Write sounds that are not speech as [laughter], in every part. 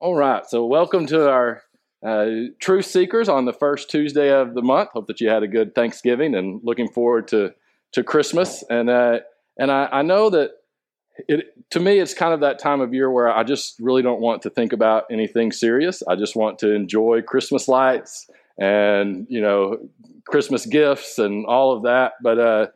All right, so welcome to our uh, Truth Seekers on the first Tuesday of the month. Hope that you had a good Thanksgiving and looking forward to to Christmas. And uh, and I, I know that it to me it's kind of that time of year where I just really don't want to think about anything serious. I just want to enjoy Christmas lights and you know Christmas gifts and all of that. But uh,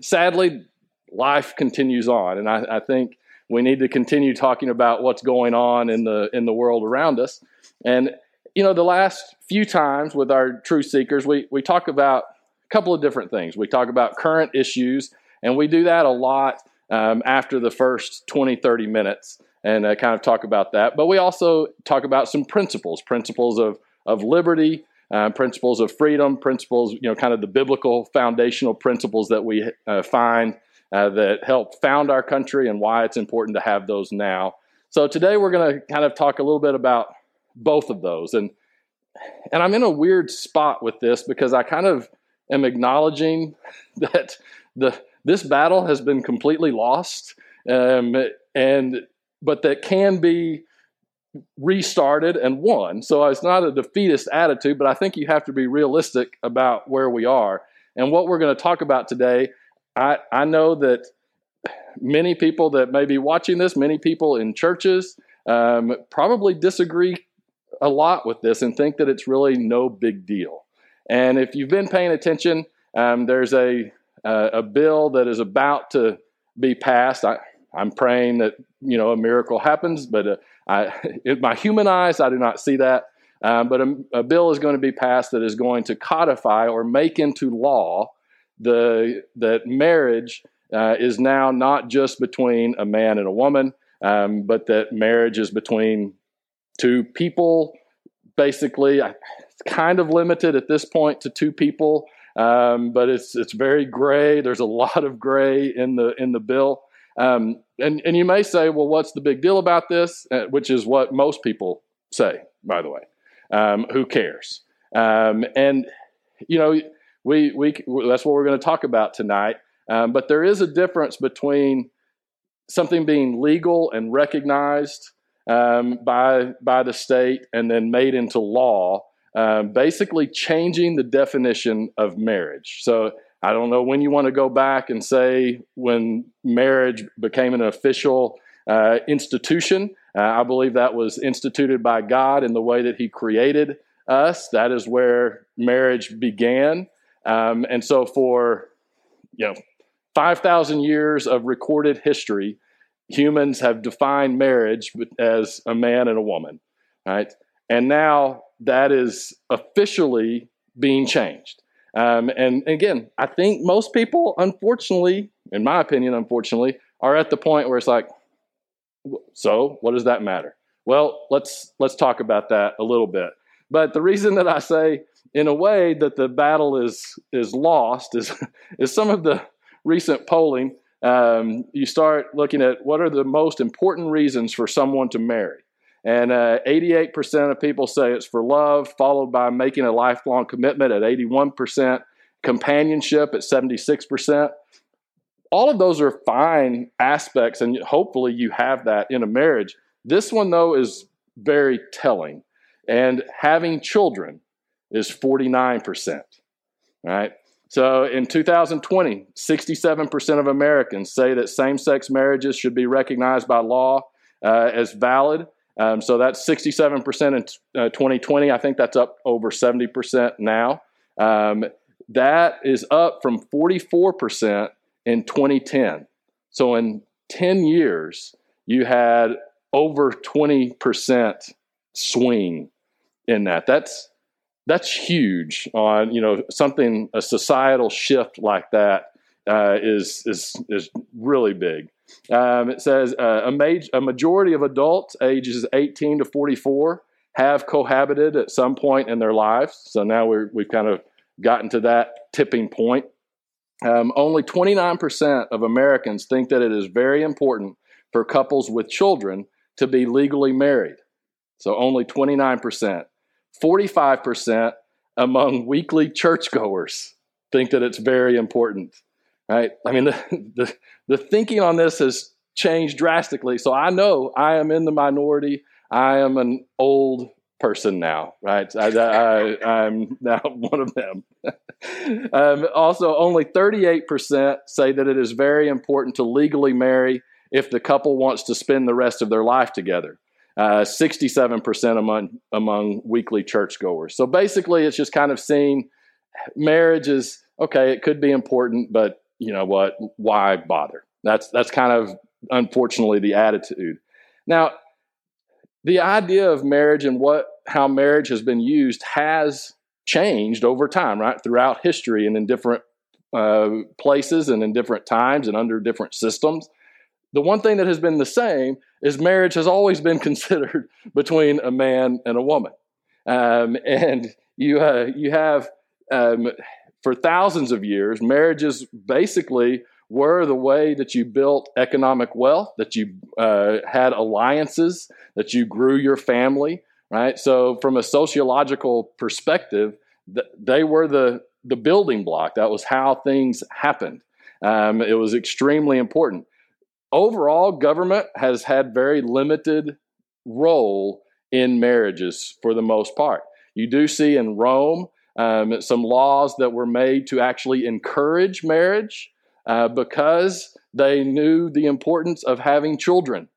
sadly, life continues on, and I, I think we need to continue talking about what's going on in the in the world around us. And you know, the last few times with our truth seekers, we we talk about a couple of different things. We talk about current issues, and we do that a lot um, after the first 20, 30 minutes, and uh, kind of talk about that. But we also talk about some principles, principles of of liberty, uh, principles of freedom, principles, you know, kind of the biblical foundational principles that we uh, find uh, that helped found our country and why it's important to have those now. So today we're going to kind of talk a little bit about both of those, and and I'm in a weird spot with this because I kind of am acknowledging [laughs] that the this battle has been completely lost, um, and but that can be restarted and won. So it's not a defeatist attitude, but I think you have to be realistic about where we are. And what we're going to talk about today I, I know that many people that may be watching this, many people in churches, um, probably disagree a lot with this and think that it's really no big deal. And if you've been paying attention, um, there's a, uh, a bill that is about to be passed. I, I'm praying that you know a miracle happens, but uh, I, [laughs] in my human eyes, I do not see that. Um, but a, a, bill is going to be passed that is going to codify or make into law the that marriage uh, is now not just between a man and a woman, um, but that marriage is between two people. Basically, it's kind of limited at this point to two people, um, but it's it's very gray. There's a lot of gray in the in the bill, um, and and you may say, well, what's the big deal about this? Uh, which is what most people say, by the way. Um, who cares? Um, and you know we, we that's what we're going to talk about tonight. Um, but there is a difference between something being legal and recognized um, by by the state and then made into law, um, basically changing the definition of marriage. So I don't know when you want to go back and say when marriage became an official uh, institution. Uh, I believe that was instituted by God in the way that He created us. That is where marriage began. Um, and so, for you know, five thousand years of recorded history, humans have defined marriage as a man and a woman, right? And now that is officially being changed. Um, and again, I think most people, unfortunately, in my opinion, unfortunately, are at the point where it's like, so what does that matter? Well, let's let's talk about that a little bit. But the reason that I say in a way that the battle is is lost is [laughs] is some of the recent polling. Um, you start looking at what are the most important reasons for someone to marry, and uh, 88% of people say it's for love, followed by making a lifelong commitment at 81%, companionship at 76%. All of those are fine aspects, and hopefully you have that in a marriage. This one, though, is very telling. And having children is 49%. Right? So in 2020, 67% of Americans say that same sex marriages should be recognized by law uh, as valid. Um, so that's 67% in uh, 2020. I think that's up over 70% now. Um, that is up from 44% in 2010. So in 10 years, you had over 20% swing in that. That's that's huge on you know something a societal shift like that uh, is is is really big. Um, it says uh, a, ma- a majority of adults ages 18 to 44 have cohabited at some point in their lives. So now we're, we've kind of gotten to that tipping point. Um, only 29% of Americans think that it is very important for couples with children to be legally married. So only 29%. 45% among weekly churchgoers think that it's very important. Right? I mean, [laughs] the, the, the thinking on this has changed drastically. So I know I am in the minority. I am an old person now, right? I, am now [laughs] one of them. [laughs] um, also, only 38% say that it is very important to legally marry if the couple wants to spend the rest of their life together. Uh, 67% among among weekly churchgoers. So basically, it's just kind of seen marriage is okay. It could be important, but you know what? Why bother? That's that's kind of unfortunately the attitude. Now, the idea of marriage and what how marriage has been used has changed over time, right? Throughout history and in different uh, places and in different times and under different systems. The one thing that has been the same is marriage has always been [laughs] considered between a man and a woman, um, and you uh, you have um, for thousands of years marriages basically were the way that you built economic wealth, that you uh, had alliances, that you grew your family, right? So, from a sociological perspective, th- they were the the building block. That was how things happened. Um, it was extremely important. Overall, government has had very limited role in marriages for the most part. You do see in Rome um, some laws that were made to actually encourage marriage uh, because they knew the importance of having children.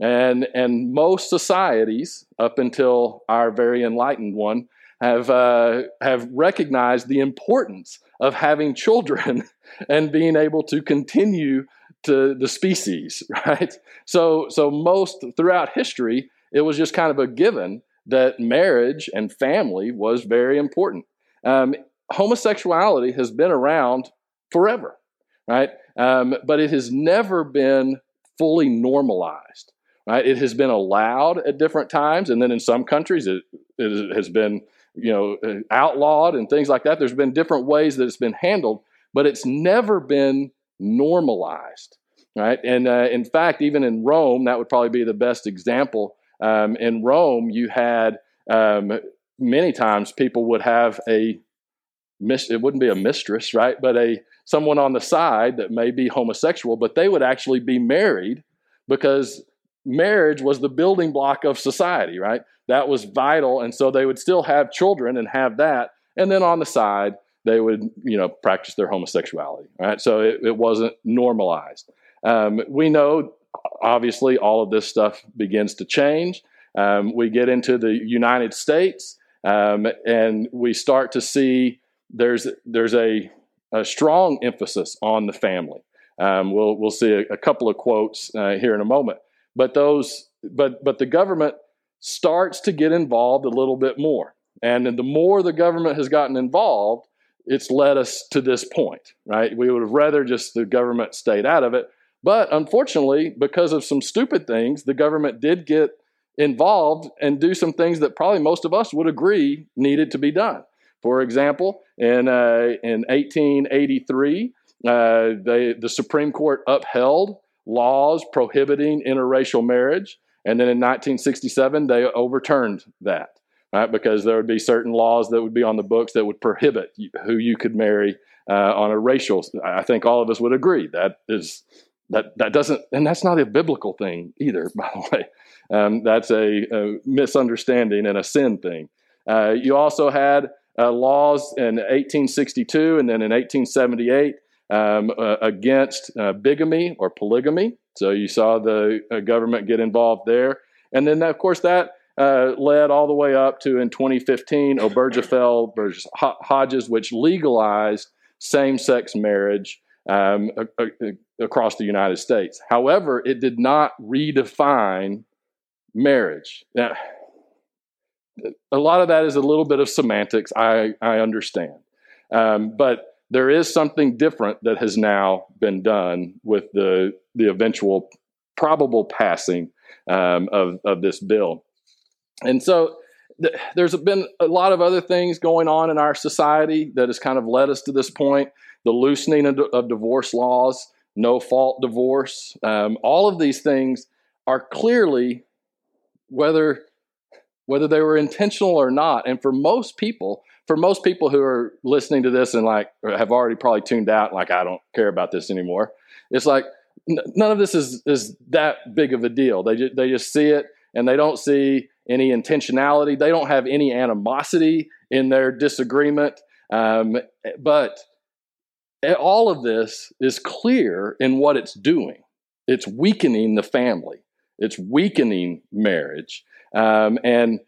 And, and most societies, up until our very enlightened one, have, uh, have recognized the importance of having children [laughs] and being able to continue to the species, [laughs] right? So, so most throughout history, it was just kind of a given that marriage and family was very important. Um, homosexuality has been around forever right? Um, but it has never been fully normalized, right? It has been allowed at different times, and then in some countries it, it has been, you know, outlawed and things like that. There's been different ways that it's been handled, but it's never been normalized, right? And uh, in fact, even in Rome, that would probably be the best example. Um, in Rome, you had um, many times people would have a it wouldn't be a mistress, right? But a someone on the side that may be homosexual, but they would actually be married because marriage was the building block of society, right? That was vital. And so they would still have children and have that. And then on the side, they would, you know, practice their homosexuality, right? So it, it wasn't normalized. Um, we know, obviously, all of this stuff begins to change. Um, we get into the United States um, and we start to see there's there's a a strong emphasis on the family. Um, we'll we'll see a, a couple of quotes uh, here in a moment, but those but but the government starts to get involved a little bit more, and the more the government has gotten involved, it's led us to this point. Right? We would have rather just the government stayed out of it, but unfortunately, because of some stupid things, the government did get involved and do some things that probably most of us would agree needed to be done. For example, in, uh, in 1883, uh, they, the Supreme Court upheld laws prohibiting interracial marriage. And then in 1967, they overturned that, right? Because there would be certain laws that would be on the books that would prohibit who you could marry uh, on a racial. I think all of us would agree that is that that doesn't, and that's not a biblical thing either, [laughs] by the way. Um, that's a, a, misunderstanding and a sin thing. Uh, you also had uh, laws in 1862 and then in 1878 um, uh, against uh, bigamy or polygamy. So you saw the uh, government get involved there. And then, of course, that uh, led all the way up to in 2015, Obergefell versus Hodges, which legalized same sex marriage um, across the United States. However, it did not redefine marriage. Now, a lot of that is a little bit of semantics. I, I understand. Um, but there is something different that has now been done with the, the eventual probable passing um, of, of this bill. And so th- there's been a lot of other things going on in our society that has kind of led us to this point the loosening of, of divorce laws, no fault divorce. Um, all of these things are clearly, whether whether they were intentional or not. And for most people, for most people who are listening to this and like have already probably tuned out, like I don't care about this anymore. It's like n- none of this is is that big of a deal. They just, they just see it and they don't see any intentionality. They don't have any animosity in their disagreement. Um, but all of this is clear in what it's doing. It's weakening the family. It's weakening marriage. Um, and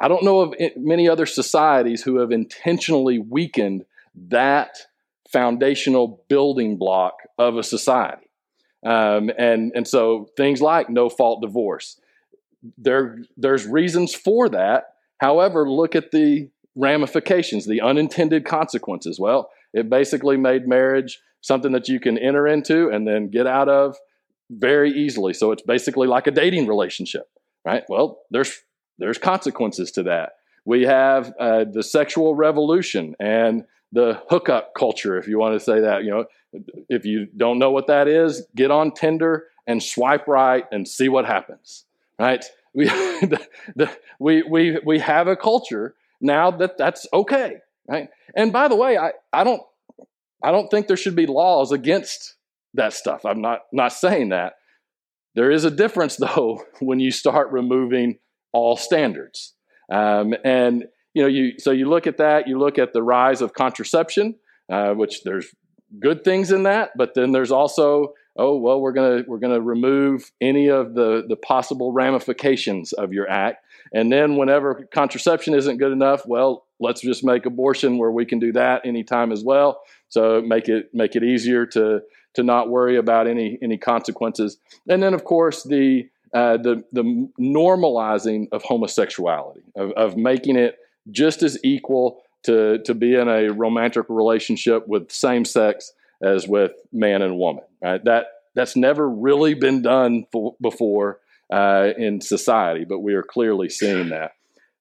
I don't know of many other societies who have intentionally weakened that foundational building block of a society. Um, and, and so things like no fault divorce, there, there's reasons for that. However, look at the ramifications, the unintended consequences. Well, it basically made marriage something that you can enter into and then get out of very easily. So it's basically like a dating relationship, right? Well, there's there's consequences to that. We have uh, the sexual revolution and the hookup culture, if you want to say that. You know, if you don't know what that is, get on Tinder and swipe right and see what happens. Right? We [laughs] the, the, we we we have a culture now that that's okay. Right? And by the way, I I don't I don't think there should be laws against that stuff. I'm not not saying that. There is a difference [laughs] though when you start removing all standards. Um, and you know, you so you look at that. You look at the rise of contraception, uh, which there's good things in that, but then there's also oh well, we're gonna we're gonna remove any of the the possible ramifications of your act. And then whenever contraception isn't good enough, well, let's just make abortion where we can do that anytime as well. So make it make it easier to to not worry about any any consequences. And then of course the uh, the the normalizing of homosexuality of, of making it just as equal to to be in a romantic relationship with same sex as with man and woman. Right? That that's never really been done for, before uh, in society, but we are clearly seeing that.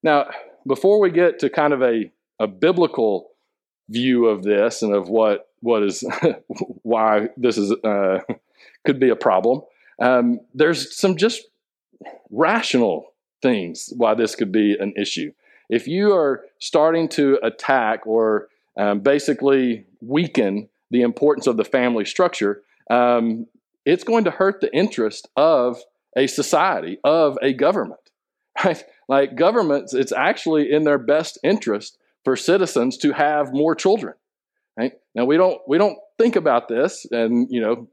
Now, before we get to kind of a, a biblical view of this and of what what is [laughs] why this is uh, [laughs] could be a problem, um, there's some just rational things why this could be an issue. If you are starting to attack or um, basically weaken the importance of the family structure, um, it's going to hurt the interest of a society, of a government. [laughs] Right? Like governments, it's actually in their best interest for citizens to have more children. Right? Now we don't we don't think about this, and you know,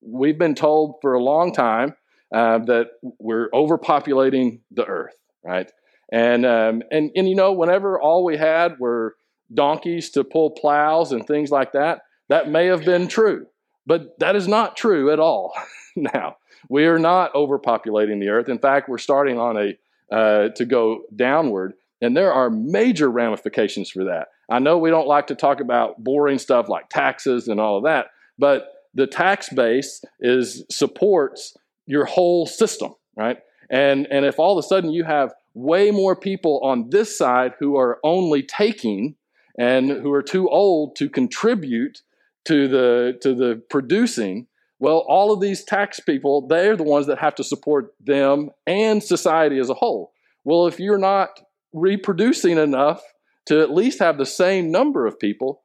we've been told for a long time uh, that we're overpopulating the earth, right? And um, and and you know, whenever all we had were donkeys to pull plows and things like that, that may have been true, but that is not true at all. [laughs] now we are not overpopulating the earth. In fact, we're starting on a uh, to go downward, and there are major ramifications for that. I know we don't like to talk about boring stuff like taxes and all of that, but the tax base is supports your whole system, right? And and if all of a sudden you have way more people on this side who are only taking and who are too old to contribute to the to the producing, well, all of these tax people, they're the ones that have to support them and society as a whole. Well, if you're not reproducing enough to at least have the same number of people,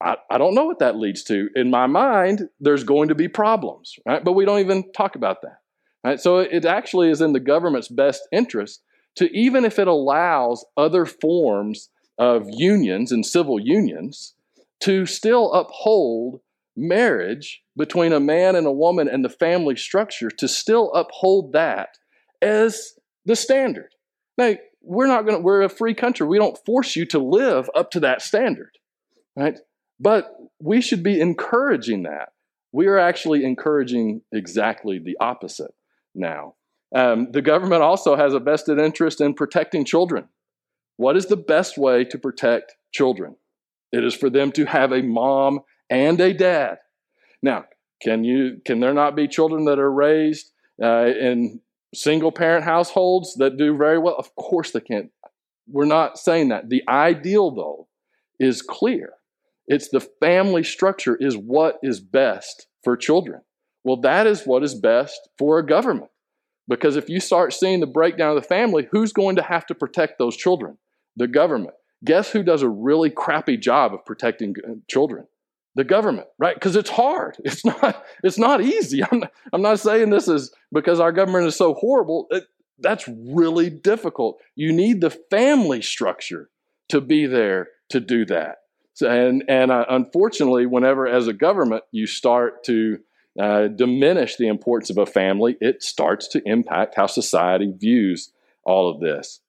I, I don't know what that leads to. In my mind, there's going to be problems, right? But we don't even talk about that. Right? So it actually is in the government's best interest to, even if it allows other forms of unions and civil unions, to still uphold marriage between a man and a woman and the family structure, to still uphold that as the standard. Now, we're not going to, we're a free country. We don't force you to live up to that standard, right? But we should be encouraging that. We are actually encouraging exactly the opposite now. Um, the government also has a vested interest in protecting children. What is the best way to protect children? It is for them to have a mom and a dad. Now, can you can there not be children that are raised uh, in single parent households that do very well? Of course they can't. We're not saying that. The ideal though is clear. It's the family structure is what is best for children. Well, that is what is best for a government. Because if you start seeing the breakdown of the family, who's going to have to protect those children? The government. Guess who does a really crappy job of protecting children? the government, right? Because it's hard. [laughs] It's not. It's not easy. [laughs] I'm not, I'm not saying this is because our government is so horrible. It, that's really difficult. You need the family structure to be there to do that. So, and and uh, unfortunately, whenever as a government you start to uh, diminish the importance of a family, it starts to impact how society views all of this.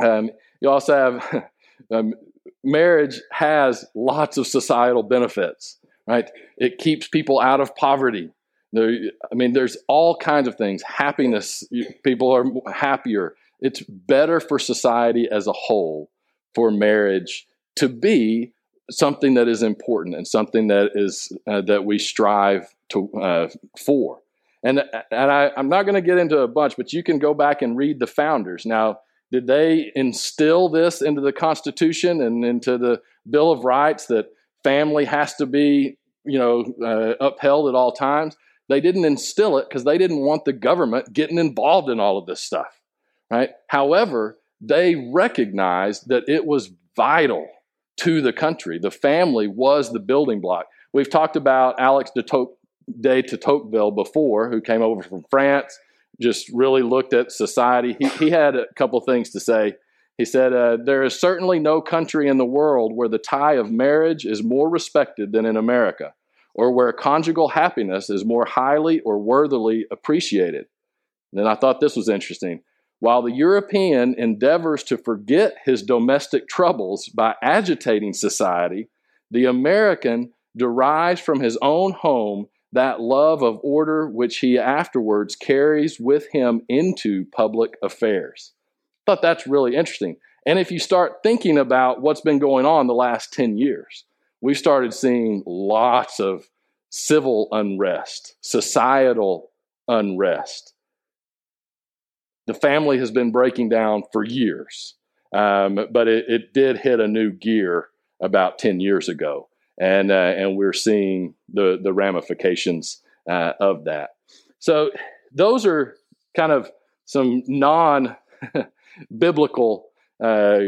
Um, you also have [laughs] um, marriage has lots of societal benefits, right? It keeps people out of poverty. There, I mean, there's all kinds of things. Happiness, people are happier. It's better for society as a whole for marriage to be something that is important and something that is uh, that we strive to uh, for. And and I, I'm not going to get into a bunch, but you can go back and read the founders. Now, did they instill this into the Constitution and into the Bill of Rights that family has to be, you know, uh, upheld at all times? They didn't instill it because they didn't want the government getting involved in all of this stuff, right? However, they recognized that it was vital to the country. The family was the building block. We've talked about Alex de, de Tocqueville before, who came over from France just really looked at society. He, he had a couple things to say. He said, uh, There is certainly no country in the world where the tie of marriage is more respected than in America, or where conjugal happiness is more highly or worthily appreciated. And then I thought this was interesting. While the European endeavors to forget his domestic troubles by agitating society, the American derives from his own home that love of order which he afterwards carries with him into public affairs. Thought that's really interesting. And if you start thinking about what's been going on the last 10 years, we've started seeing lots of civil unrest, societal unrest. The family has been breaking down for years, um, but it, it did hit a new gear about 10 years ago and uh, and we're seeing the the ramifications uh, of that. So those are kind of some non [laughs] biblical uh,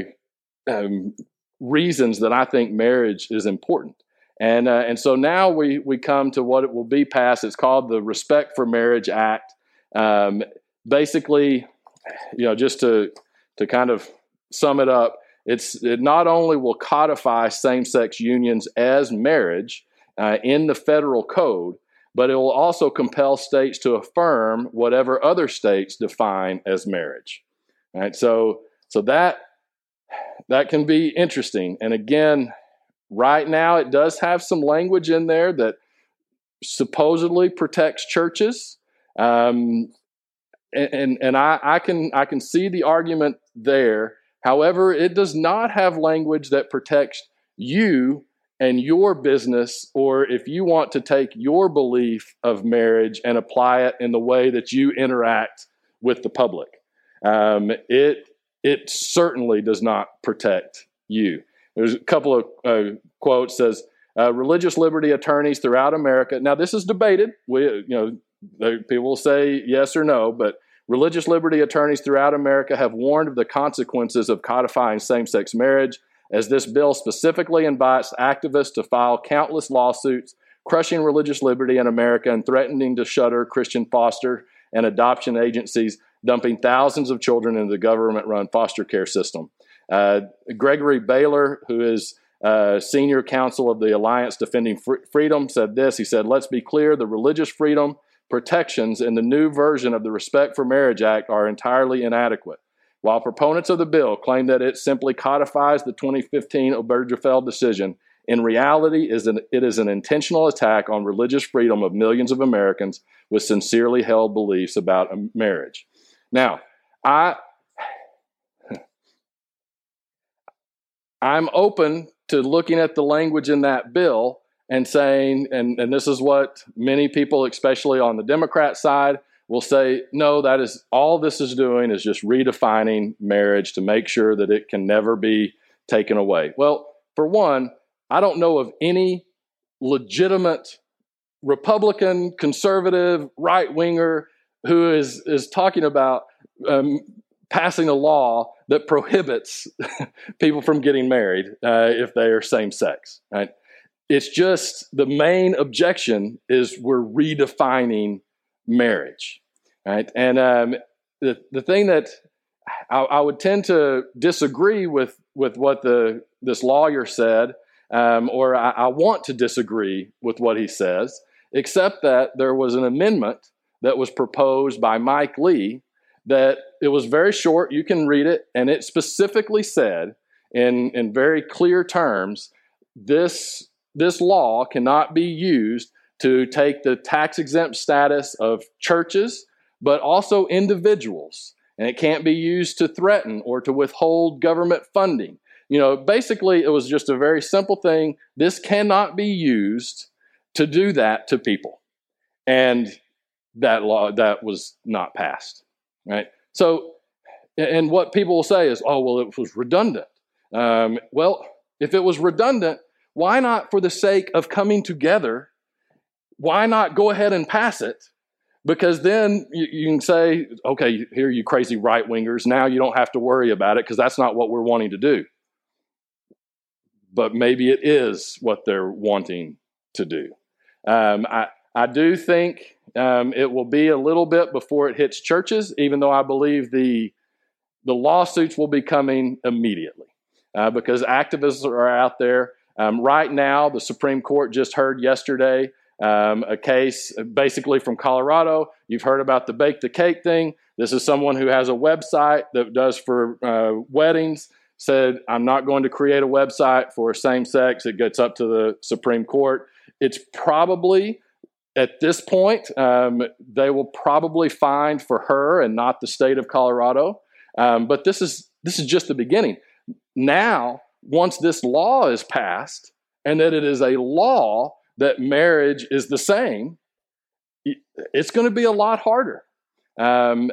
um, reasons that I think marriage is important. And uh, and so now we we come to what it will be passed. It's called the Respect for Marriage Act. Um, basically, you know, just to to kind of sum it up, it's, it not only will codify same sex unions as marriage uh, in the federal code, but it will also compel states to affirm whatever other states define as marriage. Right? So, so that that can be interesting. And again, right now it does have some language in there that supposedly protects churches. Um, and and, and I, I can I can see the argument there However, it does not have language that protects you and your business, or if you want to take your belief of marriage and apply it in the way that you interact with the public. Um, it, it certainly does not protect you. There's a couple of uh, quotes says, uh, religious liberty attorneys throughout America. Now, this is debated. We, you know, people will say yes or no, but Religious liberty attorneys throughout America have warned of the consequences of codifying same sex marriage, as this bill specifically invites activists to file countless lawsuits crushing religious liberty in America and threatening to shutter Christian foster and adoption agencies, dumping thousands of children into the government run foster care system. Uh, Gregory Baylor, who is uh, senior counsel of the Alliance Defending Freedom, said this. He said, Let's be clear the religious freedom protections in the new version of the Respect for Marriage Act are entirely inadequate. While proponents of the bill claim that it simply codifies the 2015 Obergefell decision, in reality, it is an intentional attack on religious freedom of millions of Americans with sincerely held beliefs about marriage. Now, I [sighs] I'm open to looking at the language in that bill and saying, and, and this is what many people, especially on the Democrat side, will say, no, that is all this is doing is just redefining marriage to make sure that it can never be taken away. Well, for one, I don't know of any legitimate Republican, conservative, right winger who is, is talking about um, passing a law that prohibits [laughs] people from getting married uh, if they are same sex, right? It's just the main objection is we're redefining marriage, right? And um, the the thing that I, I, would tend to disagree with with what the this lawyer said, um, or I, I want to disagree with what he says, except that there was an amendment that was proposed by Mike Lee that it was very short. You can read it, and it specifically said in in very clear terms this this law cannot be used to take the tax exempt status of churches, but also individuals. And it can't be used to threaten or to withhold government funding. You know, basically, it was just a very simple thing. This cannot be used to do that to people. And that law that was not passed. Right? So, and what people will say is, oh, well, it was redundant. Um, well, if it was redundant, why not, for the sake of coming together, why not go ahead and pass it? Because then you, you can say, okay, here you crazy right wingers, now you don't have to worry about it because that's not what we're wanting to do. But maybe it is what they're wanting to do. Um, I, I do think um, it will be a little bit before it hits churches, even though I believe the the lawsuits will be coming immediately uh, because activists are out there. Um, right now, the Supreme Court just heard yesterday um, a case basically from Colorado. You've heard about the bake the cake thing. This is someone who has a website that does for uh, weddings. Said, I'm not going to create a website for same sex. It gets up to the Supreme Court. It's probably at this point, um, they will probably find for her and not the state of Colorado. Um, but this is this is just the beginning. Now once this law is passed and that it is a law that marriage is the same, it's going to be a lot harder. Um,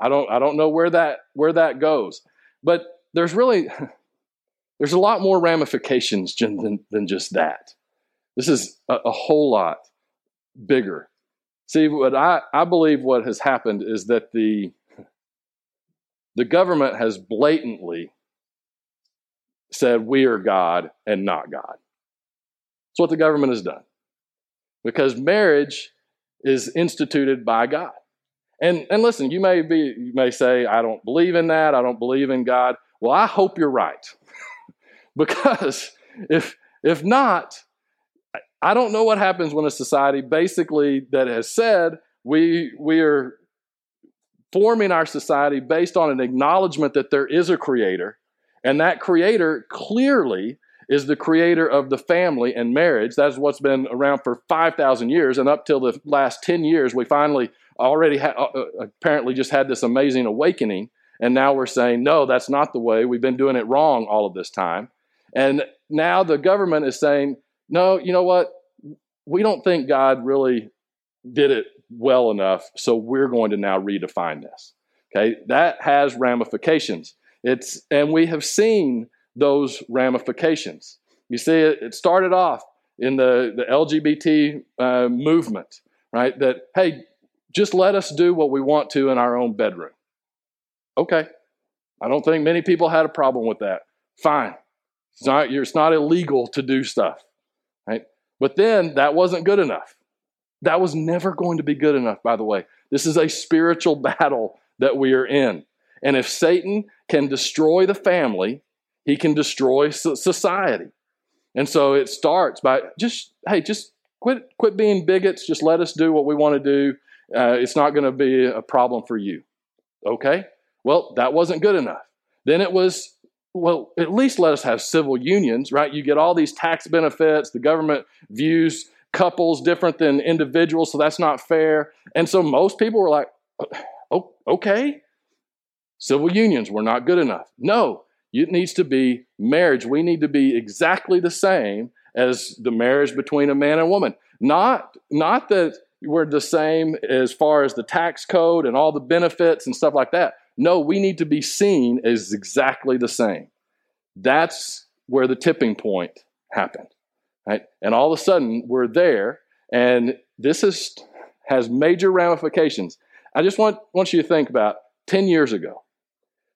I don't I don't know where that where that goes, but there's really [laughs] there's a lot more ramifications than, than just that. This is a, a whole lot bigger. See, what I, I believe what has happened is that the the government has blatantly said we are God and not God. That's what the government has done. Because marriage is instituted by God. And and listen, you may be you may say I don't believe in that. I don't believe in God. Well, I hope you're right. [laughs] because if if not, I don't know what happens when a society basically that has said we we are forming our society based on an acknowledgement that there is a creator and that creator clearly is the creator of the family and marriage. That's what's been around for 5,000 years. And up till the last 10 years, we finally already ha- uh, uh, apparently just had this amazing awakening. And now we're saying, no, that's not the way. We've been doing it wrong all of this time. And now the government is saying, no, you know what? We don't think God really did it well enough. So we're going to now redefine this. Okay. That has ramifications. It's, and we have seen those ramifications. You see, it, it started off in the, the LGBT uh, movement, right? That, hey, just let us do what we want to in our own bedroom. Okay. I don't think many people had a problem with that. Fine. It's not, it's not illegal to do stuff, right? But then that wasn't good enough. That was never going to be good enough, by the way. This is a spiritual [laughs] battle that we are in. And if Satan can destroy the family, he can destroy society. And so it starts by just, hey, just quit, quit being bigots. Just let us do what we want to do. Uh, it's not going to be a problem for you. Okay? Well, that wasn't good enough. Then it was, well, at least let us have civil unions, right? You get all these tax benefits. The government views couples different than individuals, so that's not fair. And so most people were like, oh, okay, Civil unions were not good enough. No, it needs to be marriage. We need to be exactly the same as the marriage between a man and woman. Not, not that we're the same as far as the tax code and all the benefits and stuff like that. No, we need to be seen as exactly the same. That's where the tipping point happened. Right? And all of a sudden, we're there, and this is, has major ramifications. I just want, want you to think about 10 years ago.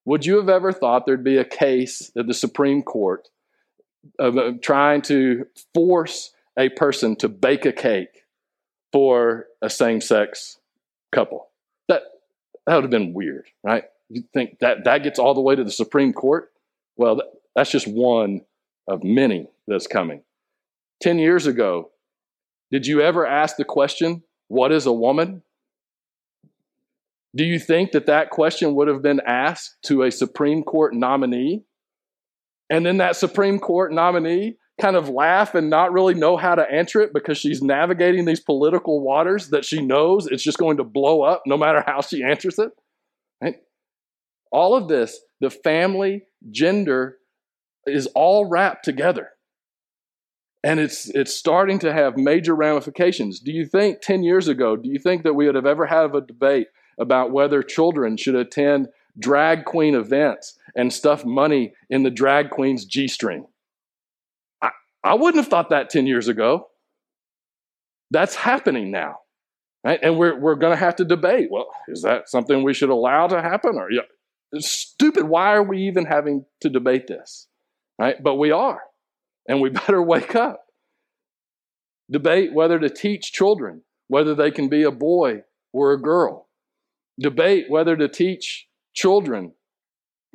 Would you have ever thought there'd be a case at the Supreme Court of uh, trying to force a person to bake a cake for a same sex couple. That, that would have been weird, right? You think that that gets all the way to the Supreme Court? Well, that, that's just one of many that's coming. 10 years ago, did you ever ask the question, What is a woman? Do you think that that question would have been asked to a Supreme Court nominee? And then that Supreme Court nominee kind of laugh and not really know how to answer it because she's navigating these political waters that she knows it's just going to blow up no matter how she answers it. Right? All of this, the family, gender, is all wrapped together. And it's it's starting to have major ramifications. Do you think 10 years ago, do you think that we would have ever had a debate about whether children should attend drag queen events and stuff money in the drag queen's G string? I, I wouldn't have thought that 10 years ago. That's happening now. Right? And we're, we're going to have to debate well, is that something we should allow to happen? Or, yeah, stupid. Why are we even having to debate this? Right? But we are and we [laughs] better wake up. Debate whether to teach children whether they can be a boy or a girl. Debate whether to teach children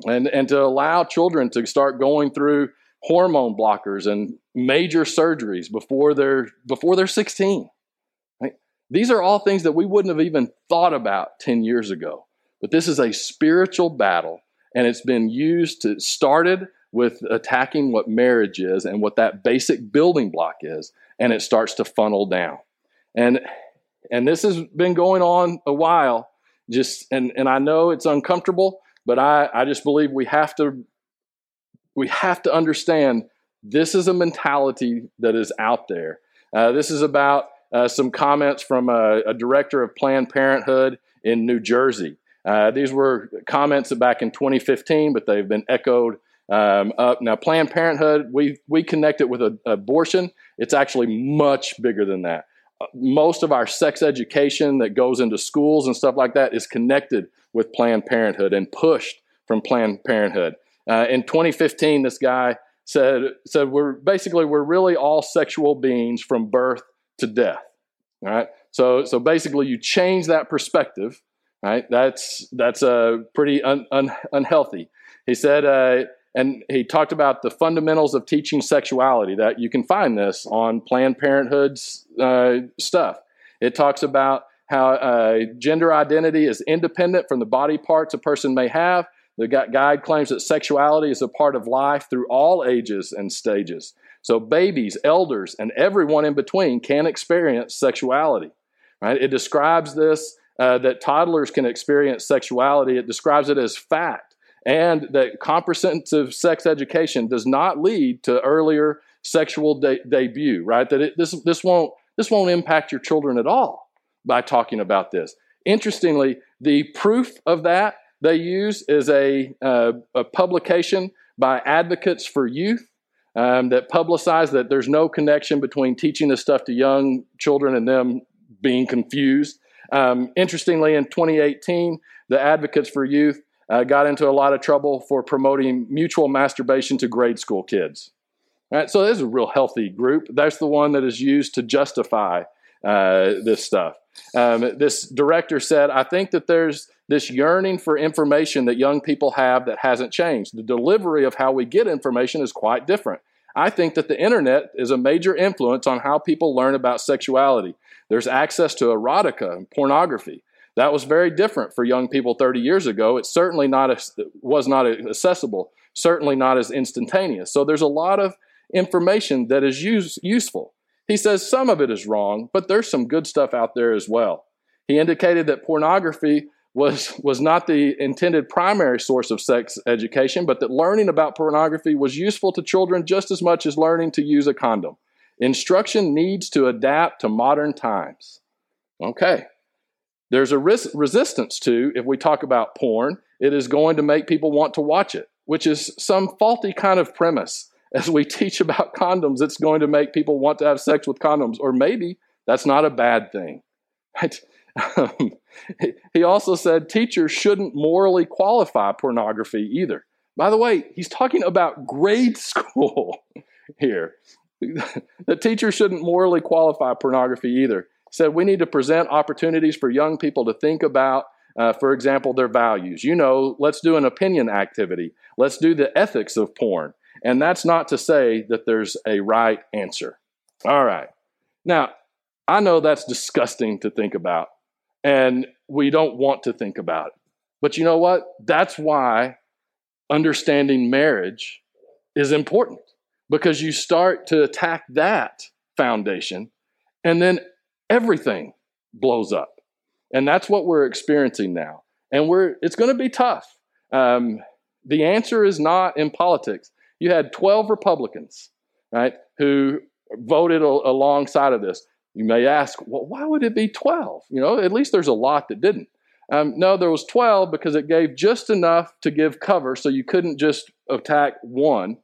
and, and to allow children to start going through hormone blockers and major surgeries before they're before they're 16. Right? These are all things that we wouldn't have even thought about 10 years ago. But this is a spiritual battle and it's been used to started with attacking what marriage is and what that basic building block is, and it starts to funnel down. And and this has been going on a while. Just and and I know it's uncomfortable, but I I just believe we have to we have to understand this is a mentality that is out there. Uh, this is about uh, some comments from a, a, director of Planned Parenthood in New Jersey. Uh, these were comments back in 2015, but they've been echoed um, up. Now, Planned Parenthood, we we connect it with a, abortion. It's actually much bigger than that. Most of our sex education that goes into schools and stuff like that is connected with Planned Parenthood and pushed from Planned Parenthood. Uh, in 2015, this guy said said we're basically we're really all sexual beings from birth to death. All right. So so basically, you change that perspective. Right. That's that's a uh, pretty un, un, unhealthy. He said. Uh, and he talked about the fundamentals of teaching sexuality that you can find this on planned parenthood's uh, stuff. It talks about how uh, gender identity is independent from the body parts a person may have. The guide claims that sexuality is a part of life through all ages and stages. So babies elders and everyone in between can experience sexuality right? It describes this uh, that toddlers can experience sexuality. It describes it as fact and that comprehensive sex education does not lead to earlier sexual de- debut, right? That it, this, this, won't, this won't impact your children at all by talking about this. Interestingly, the proof of that they use is a, uh, a publication by Advocates for Youth um, that publicize that there's no connection between teaching this stuff to young children and them being confused. Um, interestingly, in 2018, the Advocates for Youth uh, got into a lot of trouble for promoting mutual masturbation to grade school kids. Right, so this is a real healthy group. That's the one that is used to justify uh, this stuff. Um, this director said, I think that there's this yearning for information that young people have that hasn't changed. The delivery of how we get information is quite different. I think that the internet is a major influence on how people learn about sexuality. There's access to erotica and pornography. That was very different for young people 30 years ago. It certainly not was not accessible, certainly not as instantaneous. So there's a lot of information that is use, useful. He says some of it is wrong, but there's some good stuff out there as well. He indicated that pornography was, was not the intended primary source of sex education, but that learning about pornography was useful to children just as much as learning to use a condom. Instruction needs to adapt to modern times. Okay, there's a res- resistance to, if we talk about porn, it is going to make people want to watch it, which is some faulty kind of premise. As we [laughs] teach about condoms, it's going to make people want to have sex with condoms, or maybe that's not a bad thing. Um, he also said teachers shouldn't morally qualify pornography either. By the way, he's talking about grade [laughs] school. here. [laughs] the teacher shouldn't morally qualify pornography either. Said we need to present opportunities for young people to think about, uh, for example, their values. You know, let's do an opinion activity. Let's do the ethics of porn. And that's not to say that there's a right answer. All right. Now, I know that's disgusting to think about, and we don't want to think about it. But you know what? That's why understanding marriage is important because you start to attack that foundation, and then everything blows up. And that's what we're experiencing now. And we're it's going to be tough. Um, the answer is not in politics. You had 12 Republicans, right, who voted a- alongside of this. You may ask, well, why would it be 12? You know, at least there's a lot that didn't. Um, no, there was 12 because it gave just enough to give cover so you couldn't just attack one.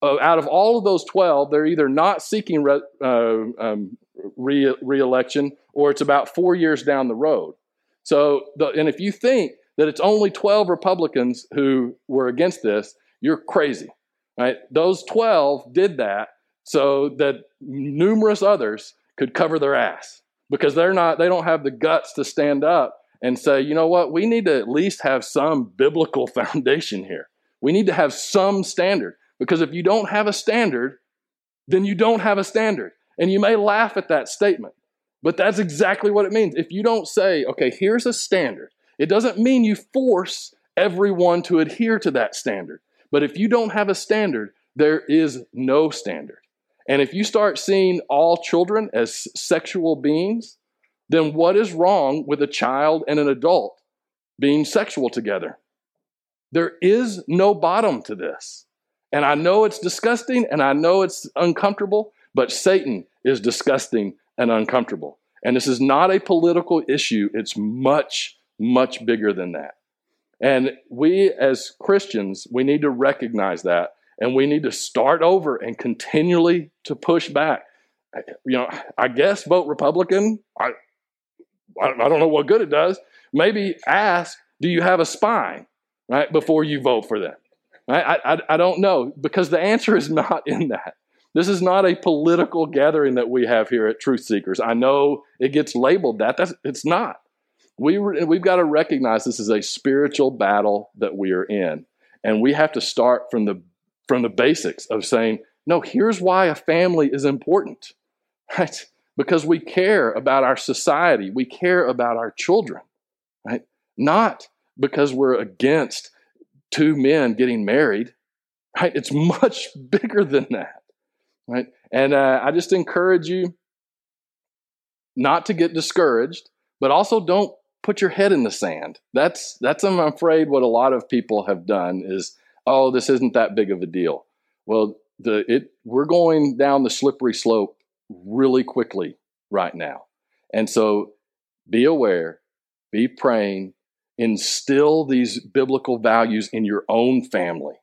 Uh, out of all of those 12, they're either not seeking re, uh, um, re, election or it's about four years down the road. So, the, and if you think that it's only 12 Republicans who were against this, you're crazy. Right? Those 12 did that so that numerous others could cover their ass because they're not they don't have the guts to stand up and say, "You know what? We need to at least have some biblical [laughs] foundation here. We need to have some standard because if you don't have a standard, then you don't have a standard." And you may laugh at that statement, but that's exactly what it means. If you don't say, "Okay, here's a standard." It doesn't mean you force everyone to adhere to that standard. But if you don't have a standard, there is no standard. And if you start seeing all children as sexual beings, then what is wrong with a child and an adult being sexual together? There is no bottom to this. And I know it's disgusting and I know it's uncomfortable, but Satan is disgusting and uncomfortable. And this is not a political issue, it's much, much bigger than that. And we as Christians, we need to recognize that and we need to start over and continually to push back. You know, I guess vote Republican. I, I don't know what good it does. Maybe ask, do you have a spine, right, before you vote for them? I, I, I don't know because the answer is [laughs] not in that. This is not a political gathering that we have here at Truth Seekers. I know it gets labeled that. That's, it's not. We, we've got to recognize this is a spiritual battle that we are in. And we have to start from the from the basics of saying, no, here's why a family is important, right? Because we care about our society, we care about our children, right? Not because we're against two men getting married, right? It's [laughs] much bigger than that, right? And uh, I just encourage you not to get discouraged, but also don't put your head in the sand. That's that's I'm afraid what a lot of people have done is oh, this isn't that big of a deal. Well, the it we're going down the slippery slope really quickly right now. And so be aware, be praying, instill these biblical values in your own family,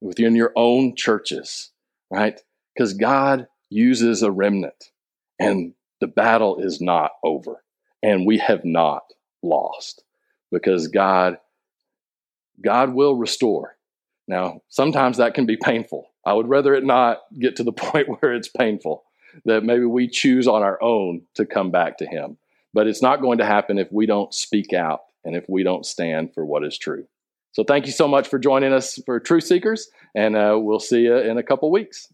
within your own churches, right? Because God uses a remnant and the battle is not over and we have not lost because God God will restore. Now, sometimes that can be painful. I would rather it not get to the [laughs] point where it's painful, that maybe we choose on our own to come back to Him. But it's not going to happen if we don't speak out and if we don't stand for what is true. So, thank you so much for joining us for Truth Seekers, and uh, we'll see you in a couple weeks.